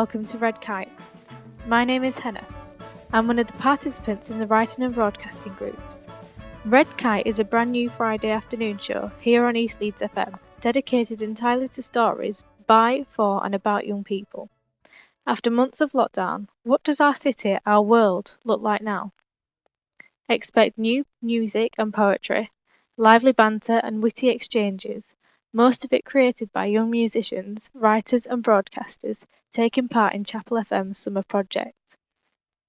Welcome to Red Kite. My name is Henna. I'm one of the participants in the writing and broadcasting groups. Red Kite is a brand new Friday afternoon show here on East Leeds FM, dedicated entirely to stories by, for, and about young people. After months of lockdown, what does our city, our world, look like now? Expect new music and poetry, lively banter and witty exchanges, most of it created by young musicians, writers, and broadcasters taking part in Chapel FM's summer project.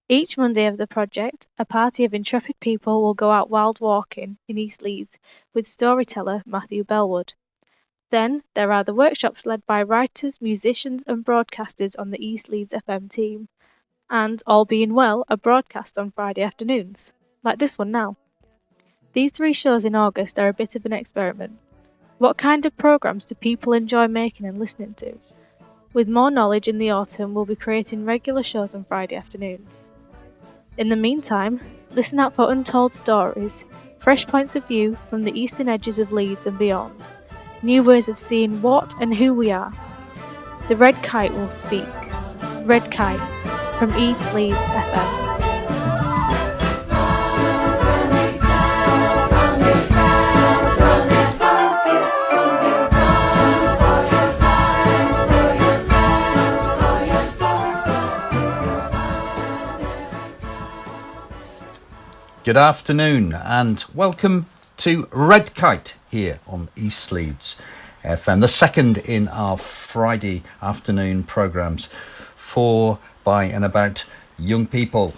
Each Monday of the project, a party of intrepid people will go out wild walking in East Leeds with storyteller Matthew Bellwood. Then there are the workshops led by writers, musicians, and broadcasters on the East Leeds FM team, and, all being well, a broadcast on Friday afternoons, like this one now. These three shows in August are a bit of an experiment. What kind of programmes do people enjoy making and listening to? With more knowledge in the autumn, we'll be creating regular shows on Friday afternoons. In the meantime, listen out for untold stories, fresh points of view from the eastern edges of Leeds and beyond, new ways of seeing what and who we are. The Red Kite will speak. Red Kite from East Leeds FM. Good afternoon and welcome to Red Kite here on East Leeds FM, the second in our Friday afternoon programmes for, by, and about young people.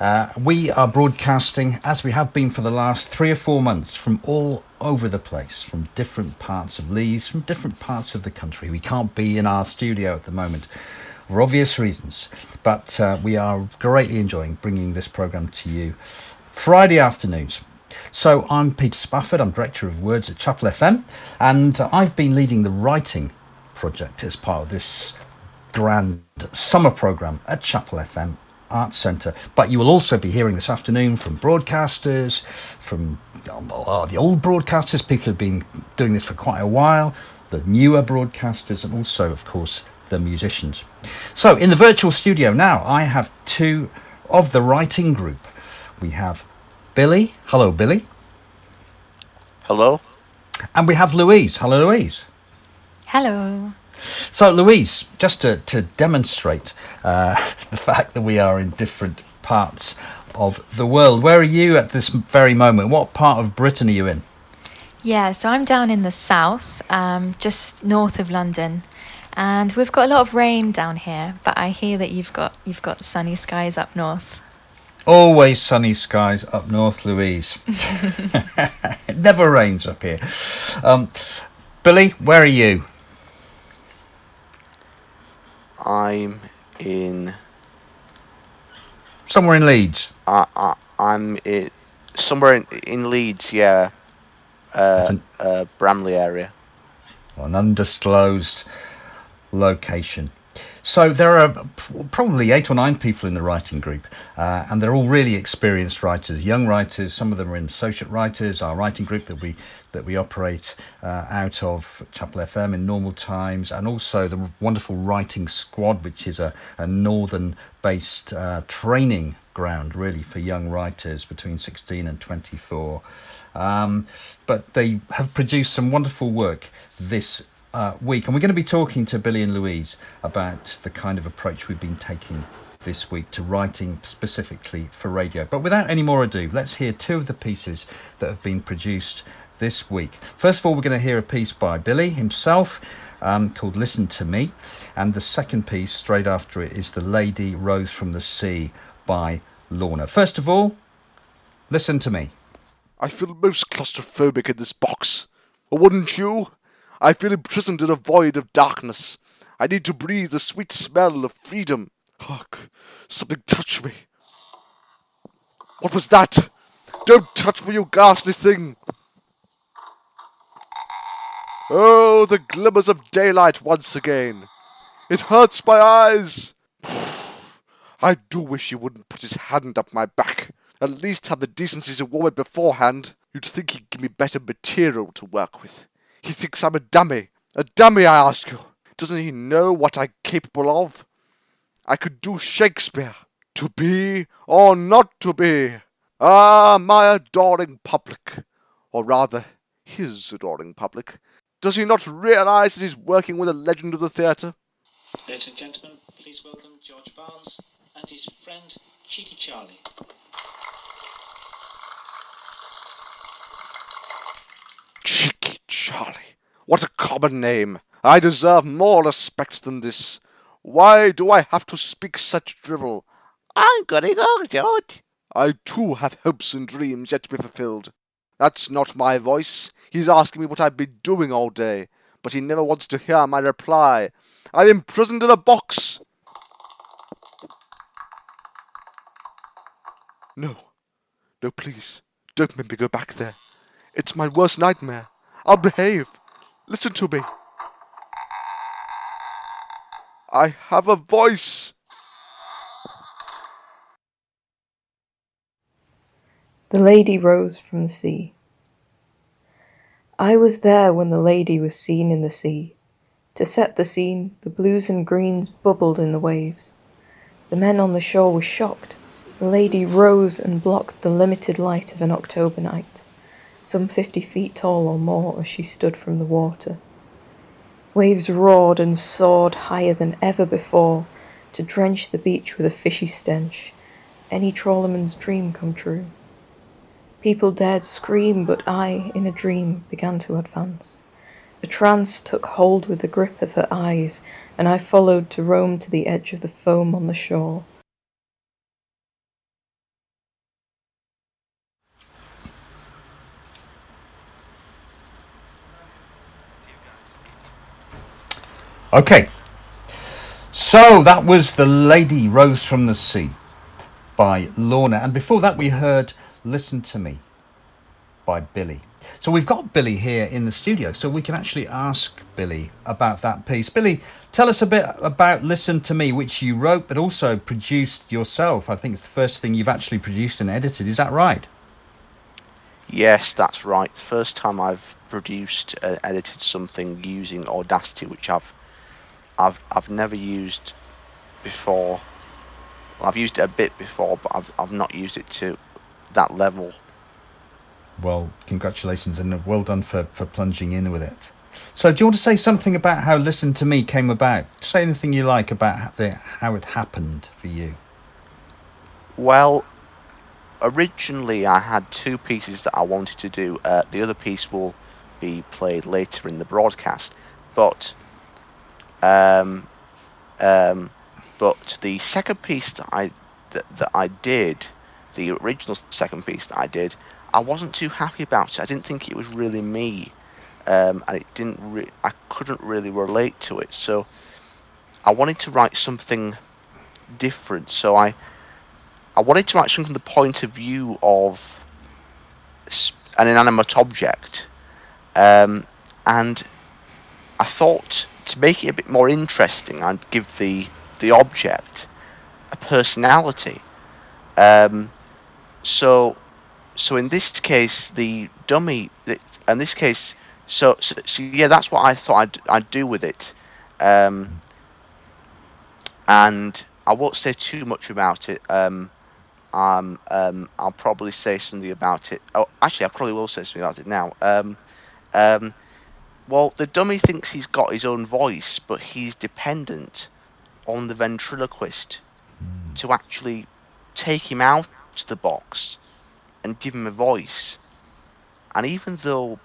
Uh, we are broadcasting, as we have been for the last three or four months, from all over the place, from different parts of Leeds, from different parts of the country. We can't be in our studio at the moment for obvious reasons, but uh, we are greatly enjoying bringing this programme to you Friday afternoons. So I'm Peter Spafford, I'm Director of Words at Chapel FM, and I've been leading the writing project as part of this grand summer programme at Chapel FM Arts Centre. But you will also be hearing this afternoon from broadcasters, from oh, the old broadcasters, people who've been doing this for quite a while, the newer broadcasters, and also, of course, the musicians. So in the virtual studio now, I have two of the writing group we have Billy. Hello, Billy. Hello. And we have Louise. Hello, Louise. Hello. So, Louise, just to, to demonstrate uh, the fact that we are in different parts of the world, where are you at this very moment? What part of Britain are you in? Yeah, so I'm down in the south, um, just north of London, and we've got a lot of rain down here. But I hear that you've got you've got sunny skies up north. Always sunny skies up north, Louise. it never rains up here. Um, Billy, where are you? I'm in. Somewhere in Leeds. Uh, uh, I'm in, somewhere in, in Leeds, yeah. Uh, an, uh, Bramley area. An undisclosed location. So there are probably eight or nine people in the writing group, uh, and they're all really experienced writers, young writers. Some of them are in associate writers. Our writing group that we that we operate uh, out of Chapel FM in normal times, and also the wonderful writing squad, which is a, a northern-based uh, training ground really for young writers between 16 and 24. Um, but they have produced some wonderful work this uh, week, and we're going to be talking to Billy and Louise about the kind of approach we've been taking this week to writing specifically for radio. But without any more ado, let's hear two of the pieces that have been produced this week. First of all, we're going to hear a piece by Billy himself um, called Listen to Me, and the second piece straight after it is The Lady Rose from the Sea by Lorna. First of all, listen to me. I feel most claustrophobic in this box. Wouldn't you? I feel imprisoned in a void of darkness. I need to breathe the sweet smell of freedom. Hark! Something touched me. What was that? Don't touch me, you ghastly thing! Oh, the glimmers of daylight once again. It hurts my eyes. I do wish he wouldn't put his hand up my back. At least have the decency to warm it beforehand. You'd think he'd give me better material to work with. He thinks I'm a dummy. A dummy, I ask you. Doesn't he know what I'm capable of? I could do Shakespeare. To be or not to be. Ah, my adoring public. Or rather, his adoring public. Does he not realize that he's working with a legend of the theatre? Ladies and gentlemen, please welcome George Barnes and his friend Cheeky Charlie. Cheeky Charlie. What a common name. I deserve more respect than this. Why do I have to speak such drivel? I'm gonna go, George. I too have hopes and dreams yet to be fulfilled. That's not my voice. He's asking me what I've been doing all day, but he never wants to hear my reply. I'm imprisoned in a box. No, no, please, don't make me go back there. It's my worst nightmare. I'll behave. Listen to me. I have a voice. The lady rose from the sea. I was there when the lady was seen in the sea. To set the scene, the blues and greens bubbled in the waves. The men on the shore were shocked. The lady rose and blocked the limited light of an October night, some fifty feet tall or more as she stood from the water. Waves roared and soared higher than ever before to drench the beach with a fishy stench, any trawlerman's dream come true. People dared scream, but I, in a dream, began to advance. A trance took hold with the grip of her eyes, and I followed to roam to the edge of the foam on the shore. Okay. So that was The Lady Rose from the Sea by Lorna. And before that, we heard Listen to Me by Billy. So we've got Billy here in the studio, so we can actually ask Billy about that piece. Billy, tell us a bit about Listen to Me, which you wrote but also produced yourself. I think it's the first thing you've actually produced and edited. Is that right? Yes, that's right. First time I've produced and edited something using Audacity, which I've I've I've never used before. Well, I've used it a bit before, but I've I've not used it to that level. Well, congratulations and well done for, for plunging in with it. So, do you want to say something about how Listen to Me came about? Say anything you like about the, how it happened for you. Well, originally I had two pieces that I wanted to do. Uh, the other piece will be played later in the broadcast, but um, um, but the second piece that I that, that I did, the original second piece that I did, I wasn't too happy about it. I didn't think it was really me, um, and it didn't. Re- I couldn't really relate to it. So I wanted to write something different. So I I wanted to write something from the point of view of an inanimate object, um, and I thought to make it a bit more interesting, I'd give the the object a personality. Um, so, so in this case, the dummy, in this case, so, so, so yeah, that's what I thought I'd, I'd do with it. Um, and I won't say too much about it. Um, um, um, I'll probably say something about it. Oh, actually, I probably will say something about it now. Um, um, well, the dummy thinks he's got his own voice, but he's dependent on the ventriloquist to actually take him out the box and give him a voice. And even though,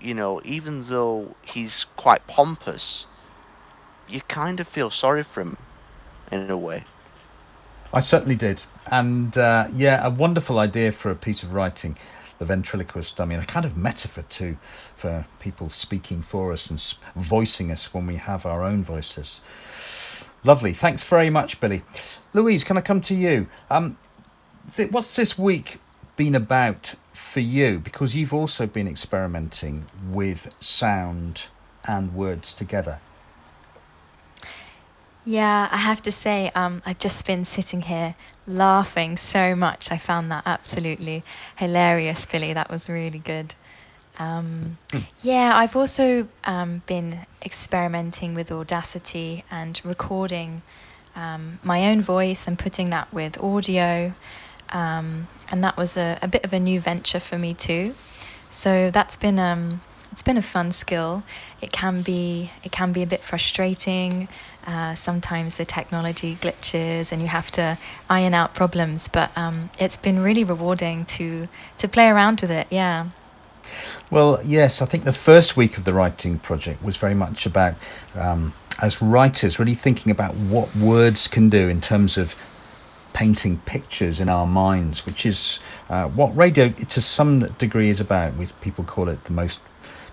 you know, even though he's quite pompous, you kind of feel sorry for him in a way. I certainly did. And uh, yeah, a wonderful idea for a piece of writing the ventriloquist dummy, and a kind of metaphor too for people speaking for us and voicing us when we have our own voices. Lovely. Thanks very much, Billy. Louise, can I come to you? Um, th- what's this week been about for you? Because you've also been experimenting with sound and words together. Yeah, I have to say, um, I've just been sitting here laughing so much. I found that absolutely hilarious, Billy. That was really good. Um, yeah, I've also um, been experimenting with Audacity and recording um, my own voice and putting that with audio. Um, and that was a, a bit of a new venture for me too. So that's been um, it's been a fun skill. It can be it can be a bit frustrating. Uh, sometimes the technology glitches and you have to iron out problems, but um, it's been really rewarding to to play around with it. Yeah. Well, yes, I think the first week of the writing project was very much about, um, as writers, really thinking about what words can do in terms of painting pictures in our minds, which is uh, what radio, to some degree, is about. With people call it the most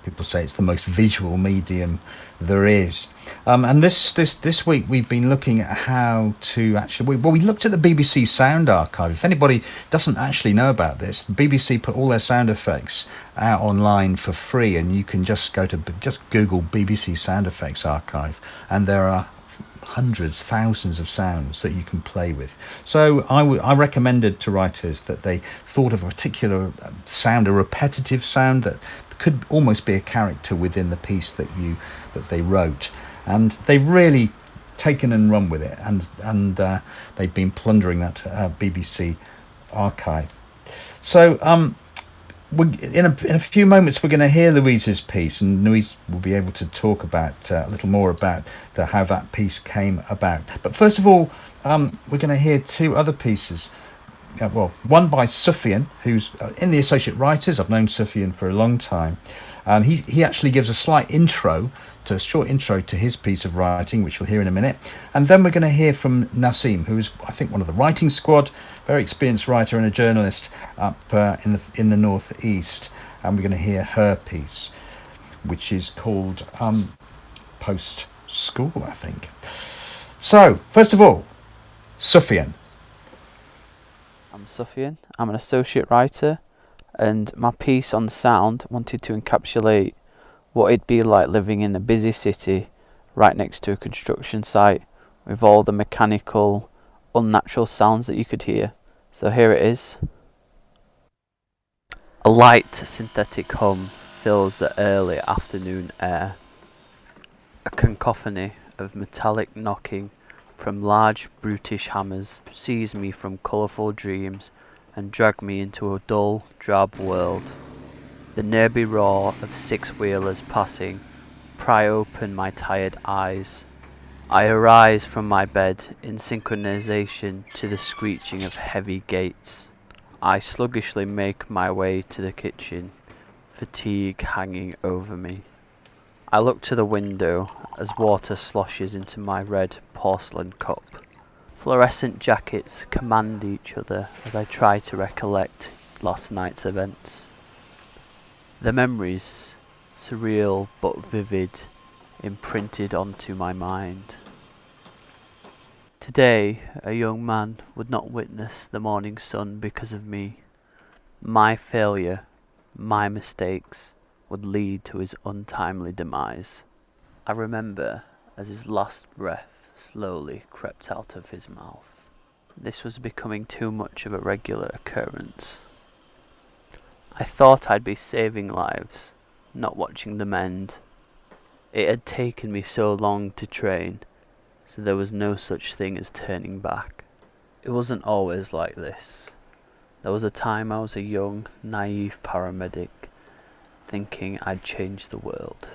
people say it's the most visual medium there is. Um, and this this this week we've been looking at how to actually well we looked at the BBC Sound Archive. If anybody doesn't actually know about this, the BBC put all their sound effects out online for free, and you can just go to just Google BBC Sound Effects Archive, and there are hundreds, thousands of sounds that you can play with. So I, w- I recommended to writers that they thought of a particular um, sound, a repetitive sound that could almost be a character within the piece that you that they wrote, and they really taken and run with it, and and uh, they've been plundering that uh, BBC archive. So um, in a in a few moments we're going to hear Louise's piece, and Louise will be able to talk about uh, a little more about the, how that piece came about. But first of all, um, we're going to hear two other pieces uh, well, one by Sufian, who's uh, in the Associate Writers. I've known Sufian for a long time. And he, he actually gives a slight intro, a short intro to his piece of writing, which we'll hear in a minute. And then we're going to hear from Nasim, who is, I think, one of the writing squad, very experienced writer and a journalist up uh, in the in the northeast. And we're going to hear her piece, which is called um, Post School, I think. So, first of all, Sufyan. I'm Sufyan. I'm an associate writer, and my piece on sound wanted to encapsulate what it'd be like living in a busy city right next to a construction site with all the mechanical, unnatural sounds that you could hear. So here it is. A light synthetic hum fills the early afternoon air. A cacophony of metallic knocking from large brutish hammers seize me from colourful dreams and drag me into a dull, drab world. The nearby roar of six-wheelers passing pry open my tired eyes. I arise from my bed in synchronization to the screeching of heavy gates. I sluggishly make my way to the kitchen, fatigue hanging over me. I look to the window as water sloshes into my red porcelain cup. Fluorescent jackets command each other as I try to recollect last night's events. The memories, surreal but vivid, imprinted onto my mind. Today, a young man would not witness the morning sun because of me. My failure, my mistakes, would lead to his untimely demise. I remember as his last breath slowly crept out of his mouth. This was becoming too much of a regular occurrence. I thought I'd be saving lives, not watching them end. It had taken me so long to train, so there was no such thing as turning back. It wasn't always like this. There was a time I was a young, naive paramedic, thinking I'd change the world.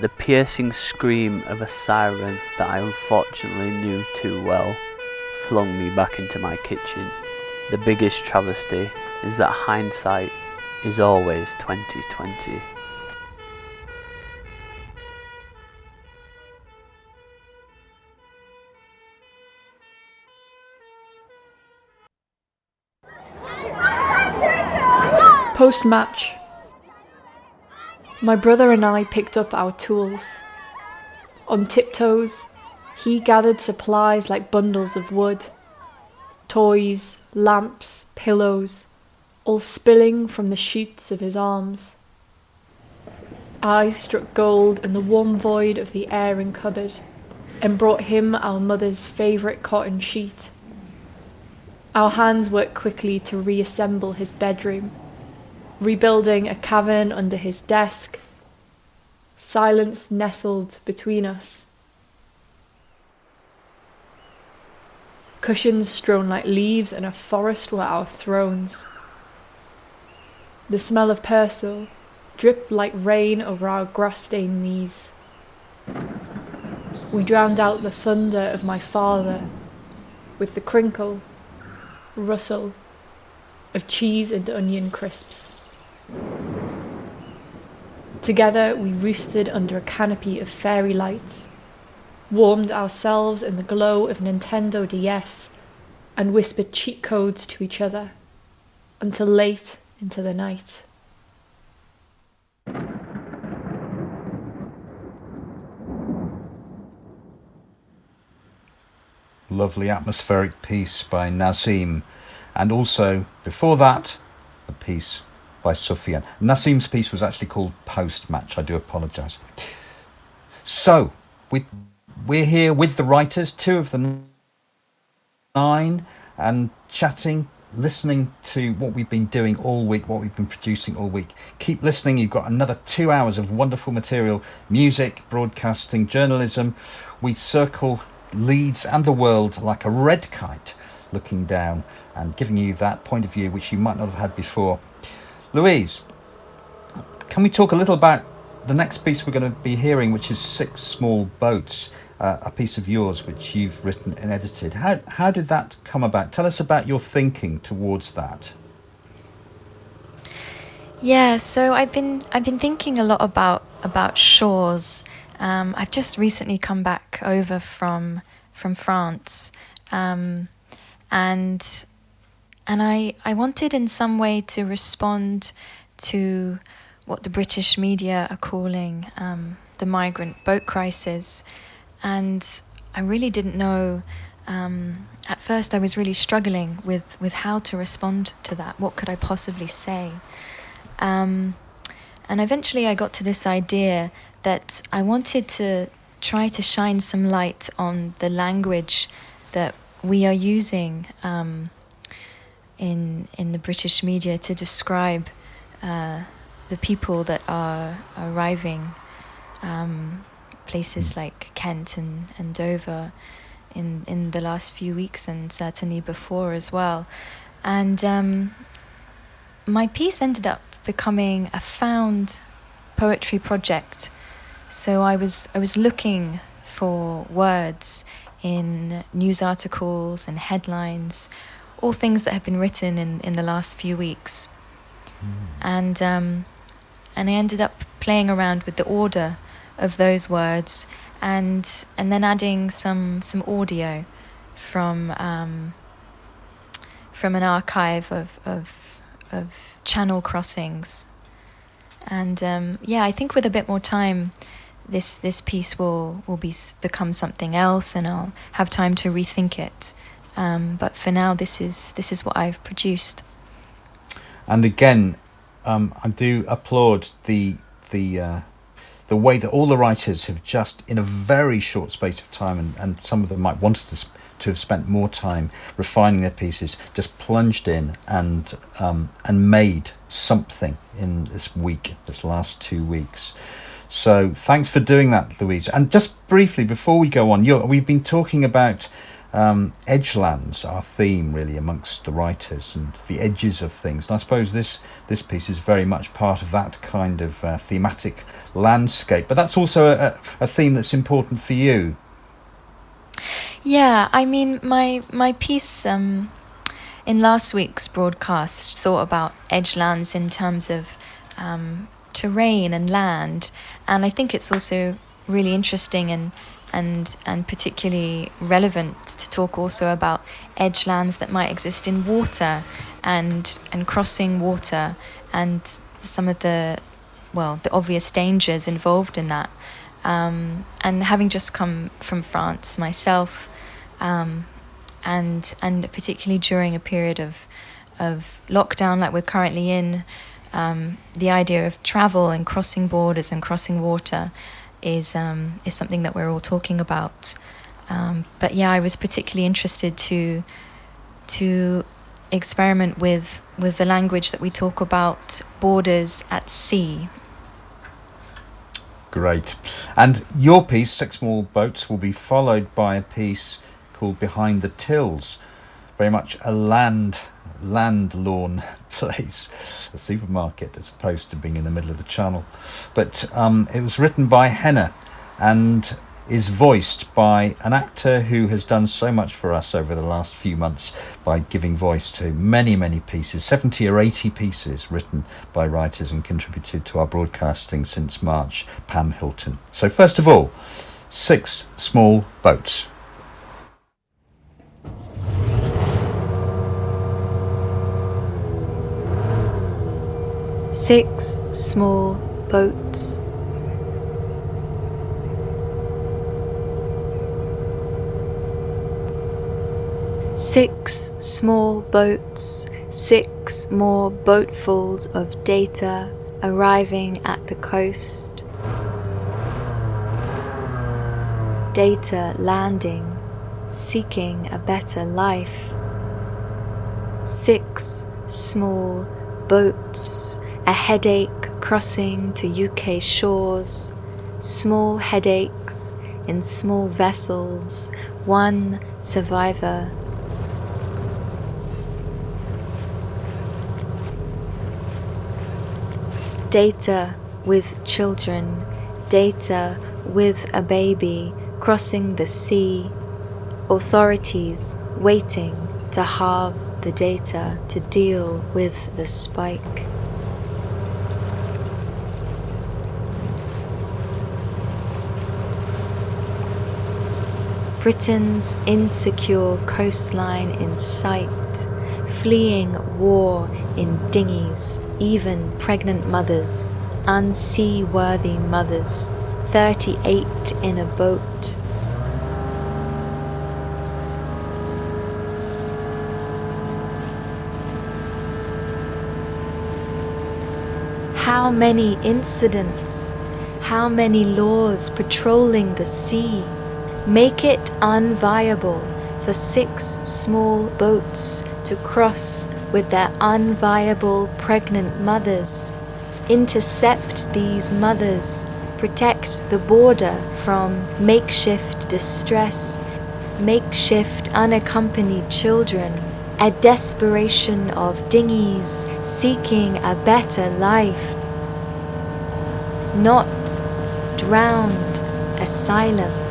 The piercing scream of a siren that I unfortunately knew too well flung me back into my kitchen. The biggest travesty is that hindsight is always 2020. Post match. My brother and I picked up our tools. On tiptoes, he gathered supplies like bundles of wood toys, lamps, pillows, all spilling from the shoots of his arms. I struck gold in the warm void of the airing cupboard and brought him our mother's favourite cotton sheet. Our hands worked quickly to reassemble his bedroom rebuilding a cavern under his desk. Silence nestled between us. Cushions strewn like leaves in a forest were our thrones. The smell of persil dripped like rain over our grass stained knees. We drowned out the thunder of my father with the crinkle, rustle of cheese and onion crisps. Together we roosted under a canopy of fairy lights, warmed ourselves in the glow of Nintendo DS, and whispered cheat codes to each other until late into the night. Lovely atmospheric piece by Nazim. And also, before that, a piece by Sufyan. Nazim's piece was actually called Post Match. I do apologise. So, we, we're here with the writers, two of the nine, and chatting, listening to what we've been doing all week, what we've been producing all week. Keep listening. You've got another two hours of wonderful material music, broadcasting, journalism. We circle Leeds and the world like a red kite looking down and giving you that point of view which you might not have had before. Louise, can we talk a little about the next piece we're going to be hearing, which is Six Small Boats, uh, a piece of yours which you've written and edited? How, how did that come about? Tell us about your thinking towards that. Yeah, so I've been I've been thinking a lot about about shores um, I've just recently come back over from from France, um, and and I I wanted in some way to respond to what the British media are calling um, the migrant boat crisis, and I really didn't know. Um, at first, I was really struggling with with how to respond to that. What could I possibly say? Um, and eventually, I got to this idea that I wanted to try to shine some light on the language that we are using um, in in the British media to describe uh, the people that are arriving um, places like Kent and, and Dover in in the last few weeks and certainly before as well, and um, my piece ended up becoming a found poetry project so I was I was looking for words in news articles and headlines, all things that have been written in, in the last few weeks. Mm. And um, and I ended up playing around with the order of those words and and then adding some some audio from um, from an archive of, of of channel crossings. And um, yeah, I think with a bit more time, this this piece will will be become something else, and I'll have time to rethink it. Um, but for now, this is this is what I've produced. And again, um, I do applaud the the uh, the way that all the writers have just, in a very short space of time, and, and some of them might want to to have spent more time refining their pieces, just plunged in and um, and made something in this week, this last two weeks. So thanks for doing that, Louise. And just briefly before we go on, we've been talking about um, edgelands, our theme really amongst the writers and the edges of things. And I suppose this this piece is very much part of that kind of uh, thematic landscape. But that's also a, a theme that's important for you. Yeah, I mean, my my piece um, in last week's broadcast thought about edgelands in terms of um, terrain and land. And I think it's also really interesting and and and particularly relevant to talk also about edge lands that might exist in water and and crossing water and some of the well the obvious dangers involved in that. Um, and having just come from France myself, um, and and particularly during a period of of lockdown like we're currently in, um, the idea of travel and crossing borders and crossing water is um, is something that we're all talking about. Um, but yeah, I was particularly interested to to experiment with with the language that we talk about borders at sea. Great. And your piece, Six Small Boats, will be followed by a piece called Behind the Tills. Very much a land land lawn place, a supermarket as opposed to being in the middle of the channel. But um, it was written by Henna and is voiced by an actor who has done so much for us over the last few months by giving voice to many, many pieces 70 or 80 pieces written by writers and contributed to our broadcasting since March, Pam Hilton. So, first of all, Six Small Boats. Six small boats. Six small boats, six more boatfuls of data arriving at the coast. Data landing, seeking a better life. Six small boats, a headache crossing to UK shores, small headaches in small vessels, one survivor. Data with children, data with a baby crossing the sea, authorities waiting to halve the data to deal with the spike. Britain's insecure coastline in sight, fleeing war in dinghies, even pregnant mothers, unseaworthy mothers, 38 in a boat. How many incidents, how many laws patrolling the sea make it unviable for six small boats to cross with their unviable pregnant mothers, intercept these mothers, protect the border from makeshift distress, makeshift unaccompanied children, a desperation of dinghies seeking a better life, not drowned asylum.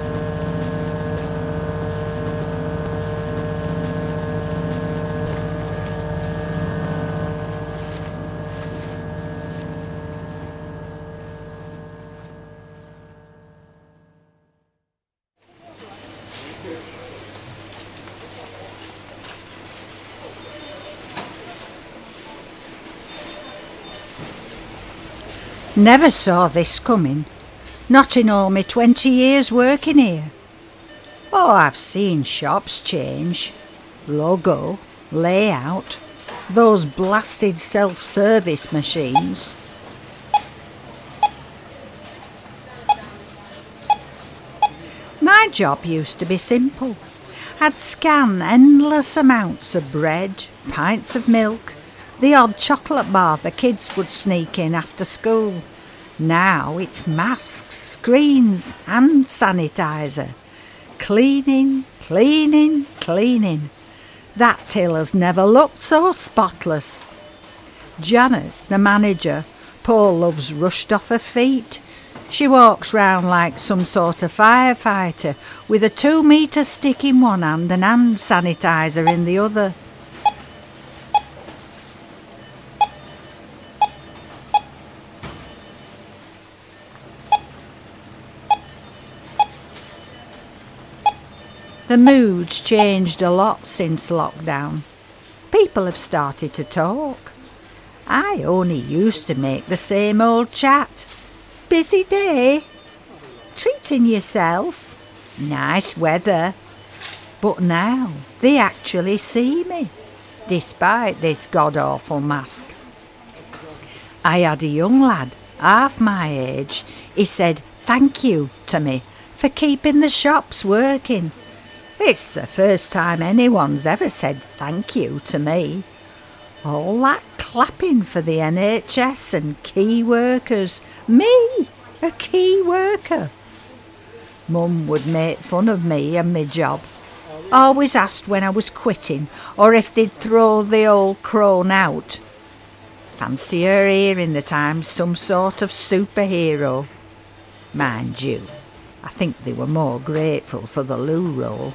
Never saw this coming. Not in all me twenty years working here. Oh, I've seen shops change. Logo, layout, those blasted self-service machines. My job used to be simple. I'd scan endless amounts of bread, pints of milk, the odd chocolate bar the kids would sneak in after school. Now it's masks, screens, hand sanitizer. Cleaning, cleaning, cleaning. That till has never looked so spotless. Janet, the manager, poor love's rushed off her feet. She walks round like some sort of firefighter with a two metre stick in one hand and hand sanitizer in the other. The mood's changed a lot since lockdown. People have started to talk. I only used to make the same old chat. Busy day? Treating yourself? Nice weather. But now they actually see me, despite this god awful mask. I had a young lad, half my age, he said thank you to me for keeping the shops working It's the first time anyone's ever said thank you to me. All that clapping for the NHS and key workers. Me, a key worker. Mum would make fun of me and my job. Always asked when I was quitting or if they'd throw the old crone out. Fancy her hearing that I'm some sort of superhero. Mind you, I think they were more grateful for the loo roll.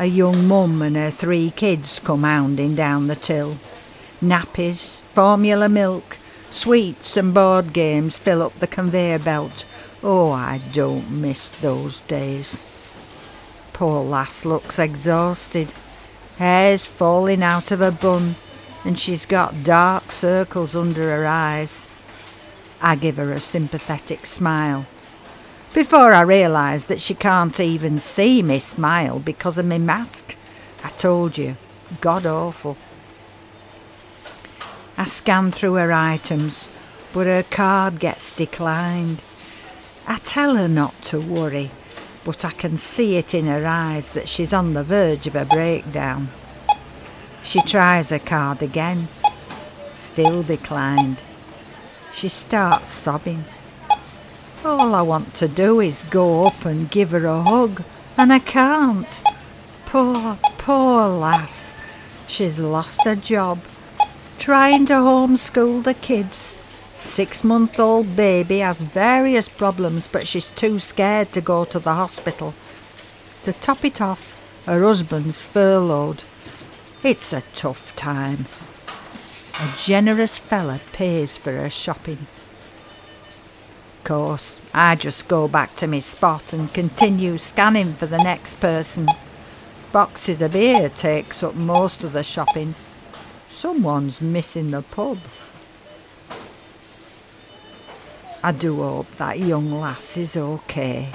A young mum and her three kids come hounding down the till. Nappies, formula milk, sweets and board games fill up the conveyor belt. Oh, I don't miss those days. Poor lass looks exhausted. Hair's falling out of her bun and she's got dark circles under her eyes. I give her a sympathetic smile before I realise that she can't even see me smile because of my mask. I told you, god awful. I scan through her items, but her card gets declined. I tell her not to worry, but I can see it in her eyes that she's on the verge of a breakdown. She tries her card again, still declined. She starts sobbing. All I want to do is go up and give her a hug, and I can't. Poor, poor lass. She's lost her job. Trying to homeschool the kids. Six month old baby has various problems, but she's too scared to go to the hospital. To top it off, her husband's furloughed. It's a tough time. A generous fella pays for her shopping course. I just go back to my spot and continue scanning for the next person. Boxes of beer takes up most of the shopping. Someone's missing the pub. I do hope that young lass is okay.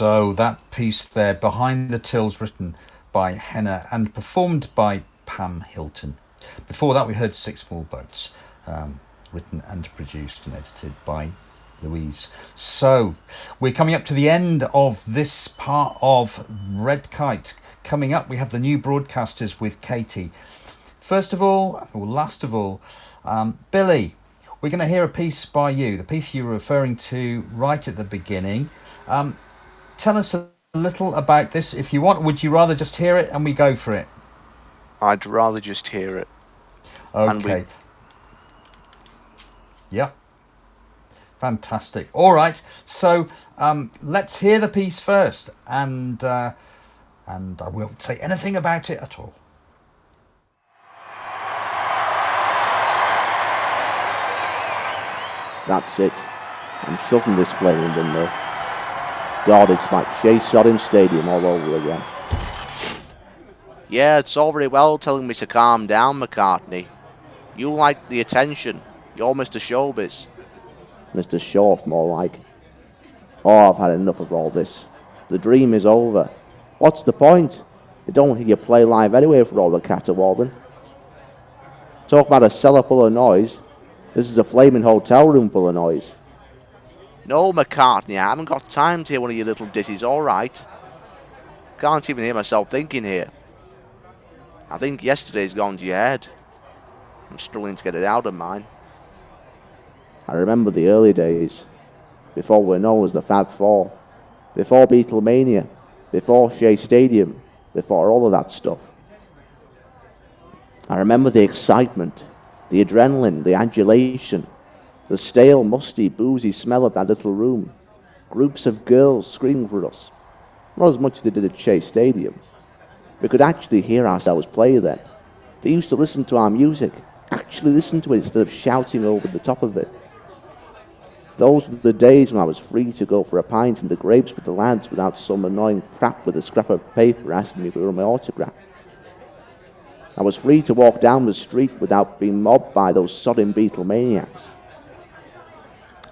So that piece there, Behind the Tills, written by Henna and performed by Pam Hilton. Before that, we heard Six Small Boats, um, written and produced and edited by Louise. So we're coming up to the end of this part of Red Kite. Coming up, we have the new broadcasters with Katie. First of all, or last of all, um, Billy, we're going to hear a piece by you, the piece you were referring to right at the beginning. Um, tell us a little about this if you want. Would you rather just hear it and we go for it? I'd rather just hear it. Okay. We... Yep. Fantastic. All right. So um, let's hear the piece first, and uh, and I won't say anything about it at all. That's it. I'm shoving this flaming window. God, it's like Shea Sodding Stadium all over again. Yeah, it's all very well telling me to calm down, McCartney. You like the attention. You're Mr. Showbiz. Mr. Short, more like. Oh, I've had enough of all this. The dream is over. What's the point? They don't hear you play live anyway for all the caterwauling. Talk about a cellar full of noise. This is a flaming hotel room full of noise. No, McCartney, I haven't got time to hear one of your little ditties, alright? Can't even hear myself thinking here. I think yesterday's gone to your head. I'm struggling to get it out of mine. I remember the early days, before we are known as the Fab Four, before Beatlemania, before Shea Stadium, before all of that stuff. I remember the excitement, the adrenaline, the adulation, the stale, musty, boozy smell of that little room. Groups of girls screaming for us. Not as much as they did at Shea Stadium. We could actually hear ourselves play then. They used to listen to our music, actually listen to it instead of shouting over the top of it. Those were the days when I was free to go for a pint in the grapes with the lads without some annoying crap with a scrap of paper asking me for my autograph. I was free to walk down the street without being mobbed by those sodding Beatlemaniacs.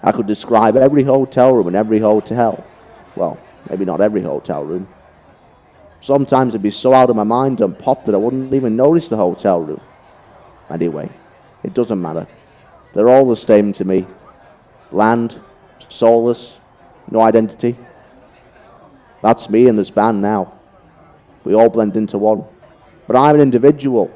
I could describe every hotel room in every hotel. Well, maybe not every hotel room. Sometimes I'd be so out of my mind and pop that I wouldn't even notice the hotel room. Anyway, it doesn't matter. They're all the same to me land, soulless, no identity. That's me and this band now. We all blend into one. But I'm an individual.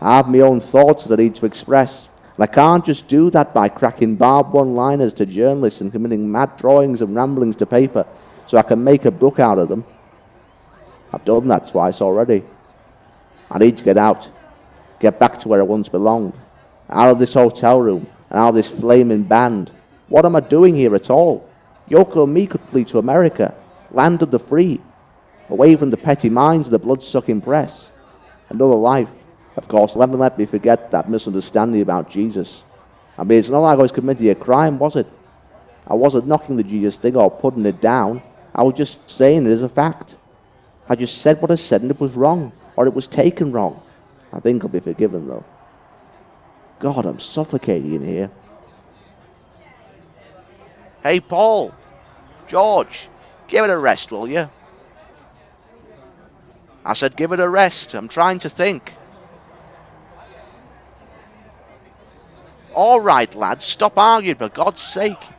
I have my own thoughts that I need to express. And I can't just do that by cracking barbed one liners to journalists and committing mad drawings and ramblings to paper so I can make a book out of them. I've done that twice already. I need to get out, get back to where I once belonged, out of this hotel room and out of this flaming band. What am I doing here at all? Yoko and me could flee to America, land of the free, away from the petty minds of the blood sucking press. Another life. Of course, never let me forget that misunderstanding about Jesus. I mean, it's not like I was committing a crime, was it? I wasn't knocking the Jesus thing or putting it down. I was just saying it as a fact. I just said what I said and it was wrong, or it was taken wrong. I think I'll be forgiven, though. God, I'm suffocating in here. Hey, Paul. George, give it a rest, will you? I said, give it a rest. I'm trying to think. All right, lads, stop arguing, for God's sake.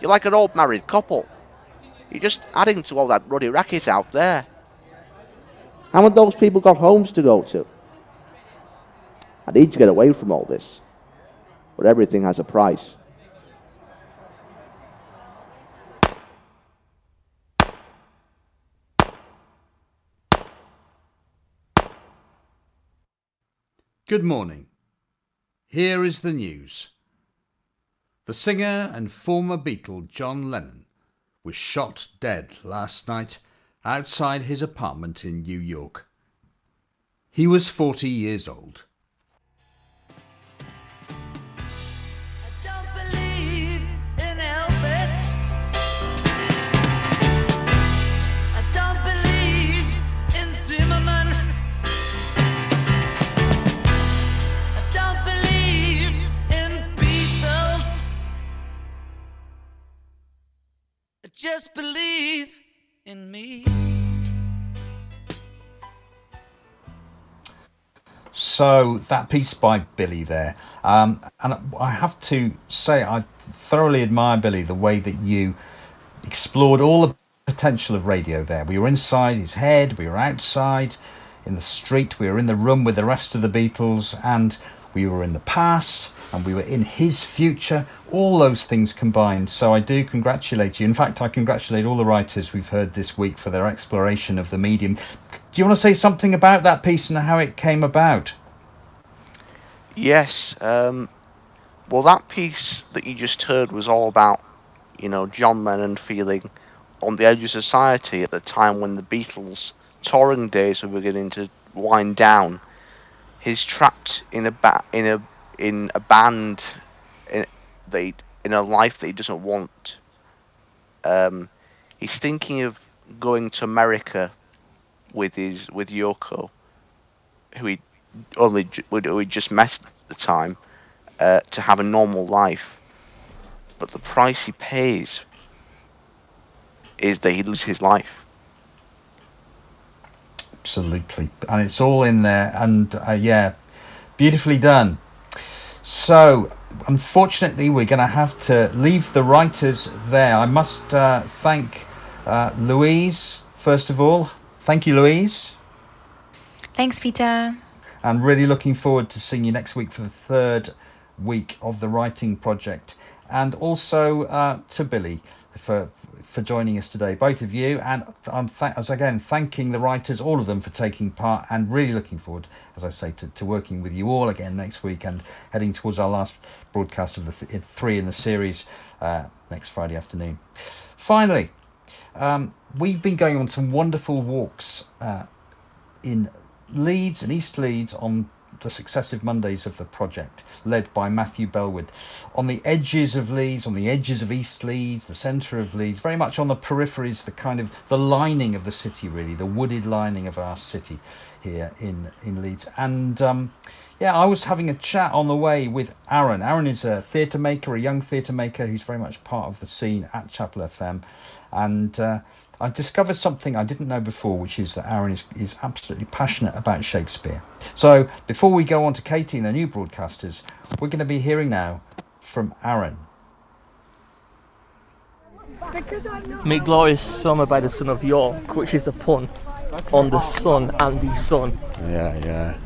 You're like an old married couple. You're just adding to all that ruddy racket out there. How Haven't those people got homes to go to? I need to get away from all this. But everything has a price. Good morning. Here is the news. The singer and former Beatle John Lennon was shot dead last night outside his apartment in New York. He was 40 years old. Just believe in me. So that piece by Billy there, um, and I have to say I thoroughly admire Billy the way that you explored all the potential of radio there. We were inside his head, we were outside in the street, we were in the room with the rest of the Beatles, and we were in the past and we were in his future, all those things combined. So I do congratulate you. In fact, I congratulate all the writers we've heard this week for their exploration of the medium. Do you want to say something about that piece and how it came about? Yes. Um, well, that piece that you just heard was all about, you know, John Lennon feeling on the edge of society at the time when the Beatles' touring days were beginning to wind down. He's trapped in a ba- in a in a band in they in a life that he doesn't want. Um, he's thinking of going to America with his with Yoko, who he only who he just met at the time, uh, to have a normal life. But the price he pays is that he loses his life. Absolutely, and it's all in there, and uh, yeah, beautifully done. So, unfortunately, we're going to have to leave the writers there. I must uh, thank uh, Louise, first of all. Thank you, Louise. Thanks, Peter. And really looking forward to seeing you next week for the third week of the writing project. And also uh, to Billy for for joining us today, both of you, and I'm th- as again thanking the writers, all of them, for taking part, and really looking forward, as I say, to, to working with you all again next week and heading towards our last broadcast of the th- three in the series uh, next Friday afternoon. Finally, um, we've been going on some wonderful walks uh, in Leeds and East Leeds on the successive Mondays of the project, led by Matthew Bellwood. On the edges of Leeds, on the edges of East Leeds, the centre of Leeds, very much on the peripheries, the kind of the lining of the city, really, the wooded lining of our city here in, in Leeds. And um, Yeah, I was having a chat on the way with Aaron. Aaron is a theatre maker, a young theatre maker who's very much part of the scene at Chapel FM. And uh, I discovered something I didn't know before, which is that Aaron is, is absolutely passionate about Shakespeare. So before we go on to Katie and the new broadcasters, we're going to be hearing now from Aaron. Make glorious summer by the son of York, which is a pun on the sun and the sun. Yeah, yeah.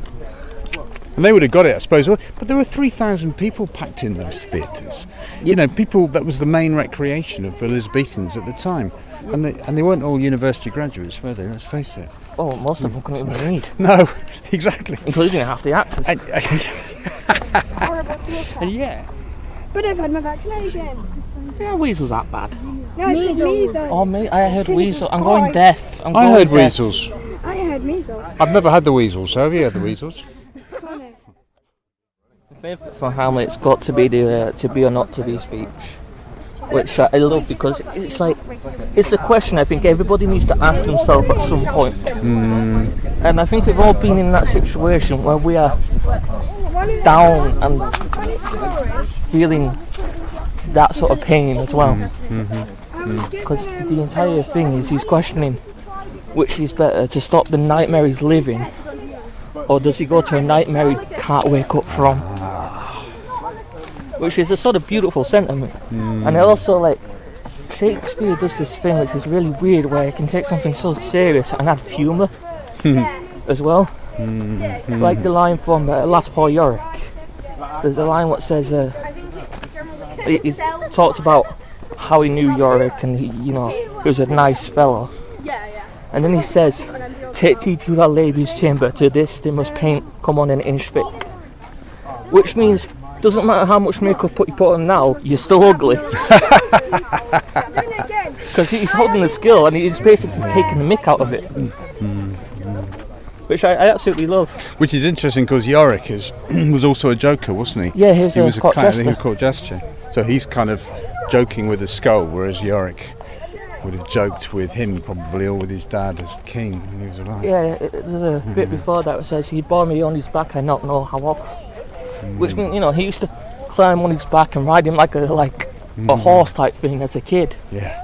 And they would have got it, I suppose. But there were 3,000 people packed in those theatres. You know, people, that was the main recreation of Elizabethans at the time. And they, and they weren't all university graduates, were they? Let's face it. Oh, most of them couldn't even read. No, exactly. Including half the actors. And, and yeah. But I've had my vaccination. Yeah, weasels that bad. No, I said measles. Oh, me, I heard weasel. I'm going deaf. I'm I going heard deaf. weasels. I heard measles. I've never had the weasels. So have you had the weasels? Favourite for Hamlet's got to be the uh, to be or not to be speech, which I love because it's like it's a question I think everybody needs to ask themselves at some point. Hmm. And I think we've all been in that situation where we are down and feeling that sort of pain as well. Hmm. Hmm. Because the entire thing is he's questioning which is better to stop the nightmare he's living, or does he go to a nightmare he can't wake up from? Which is a sort of beautiful sentiment. And it also like Shakespeare does this thing which is really weird where he can take something so serious and add humour as well. Like the line from uh, Last Poor Yorick. There's a line what says, uh, he, he talks about how he knew Yorick and he, you know, he was a nice fellow. And then he says, Take thee to that lady's chamber, to this they must paint come on an inch thick. Which means, doesn't matter how much makeup you put on now, you're still ugly. Because he's holding the skill and he's basically taking the mick out of it. Which I, I absolutely love. Which is interesting because Yorick is, was also a joker, wasn't he? Yeah, he was a court clown, he was jester. a court jester. So he's kind of joking with the skull, whereas Yorick would have joked with him probably or with his dad as king when he was alive. Yeah, it- it- there's a bit mm-hmm. before that that says he bore me on his back and not know how off. Which means, you know, he used to climb on his back and ride him like a like a Mhm. horse type thing as a kid. Yeah.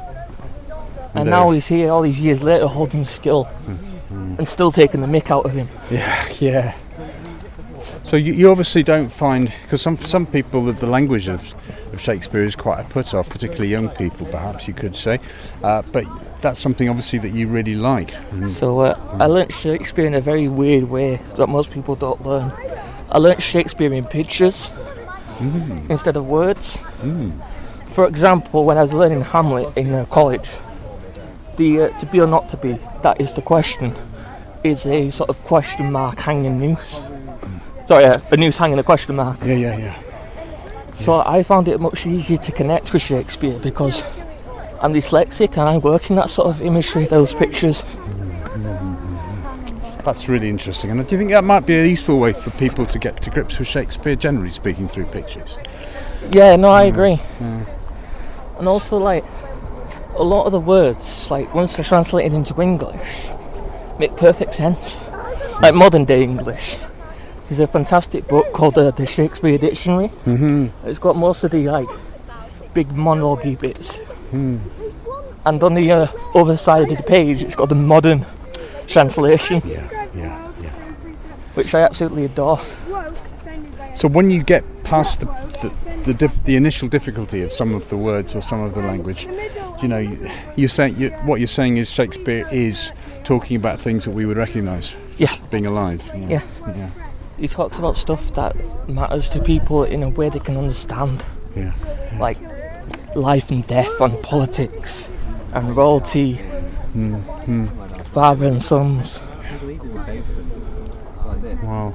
And now he's here all these years later holding skill and still taking the mick out of him. Yeah, yeah. So you, you obviously don't find because some some people that the language of, of Shakespeare is quite a put off, particularly young people, perhaps you could say. Uh, but that's something obviously that you really like. Mm. So uh, I learnt Shakespeare in a very weird way that most people don't learn. I learnt Shakespeare in pictures Mm. instead of words. Mm. For example, when I was learning Hamlet in uh, college, the uh, to be or not to be, that is the question, is a sort of question mark hanging noose. Sorry, uh, a noose hanging a question mark. Yeah, yeah, yeah. So I found it much easier to connect with Shakespeare because I'm dyslexic and I work in that sort of imagery, those pictures. That's really interesting. And do you think that might be a useful way for people to get to grips with Shakespeare, generally speaking, through pictures? Yeah, no, I agree. Yeah. And also, like, a lot of the words, like, once they're translated into English, make perfect sense. Like modern day English. There's a fantastic book called uh, The Shakespeare Dictionary. Mhm. It's got most of the, like, big monologue bits. Hmm. And on the uh, other side of the page, it's got the modern translation. Yeah, yeah, yeah. Which I absolutely adore. So when you get past the the, the, the initial difficulty of some of the words or some of the language, you know, you, you're saying you, what you're saying is Shakespeare is talking about things that we would recognise. Yeah. Being alive. Yeah. Yeah. He talks about stuff that matters to people in a way they can understand. Yeah. Like life and death and politics and royalty, Mm, mm. Father and sons. Wow.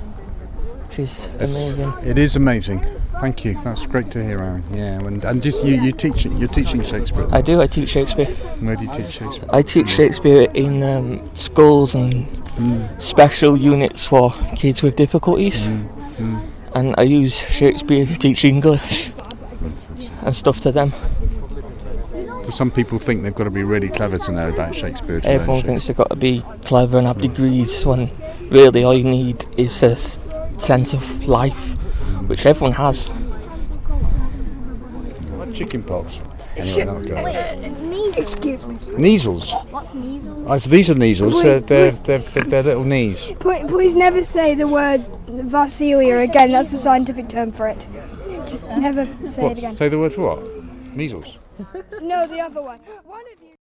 Which is It's- amazing. It is amazing. Thank you. That's great to hear, Aaron. Yeah, and, and just you, you teach you're teaching Shakespeare. I do, I teach Shakespeare. Where do you teach Shakespeare? I teach Shakespeare in um, schools and special units for kids with difficulties. mm. And I use Shakespeare to teach English and stuff to them. Do some people think they've got to be really clever to know about Shakespeare? Everyone Shakespeare? thinks they've got to be clever and have degrees when really all you need is to s- sense of life, which everyone has. What chicken pox? Anyway, that'll go. Uh, uh, Excuse me. Measles. What's measles? Ah, oh, so these are measles. Wait, They're, they're, they're, they're, they're little knees. Please, please never say the word Varicella again. That's the scientific term for it. Just never say What? it again. Say the word for what? Measles. No, the other one. One of you.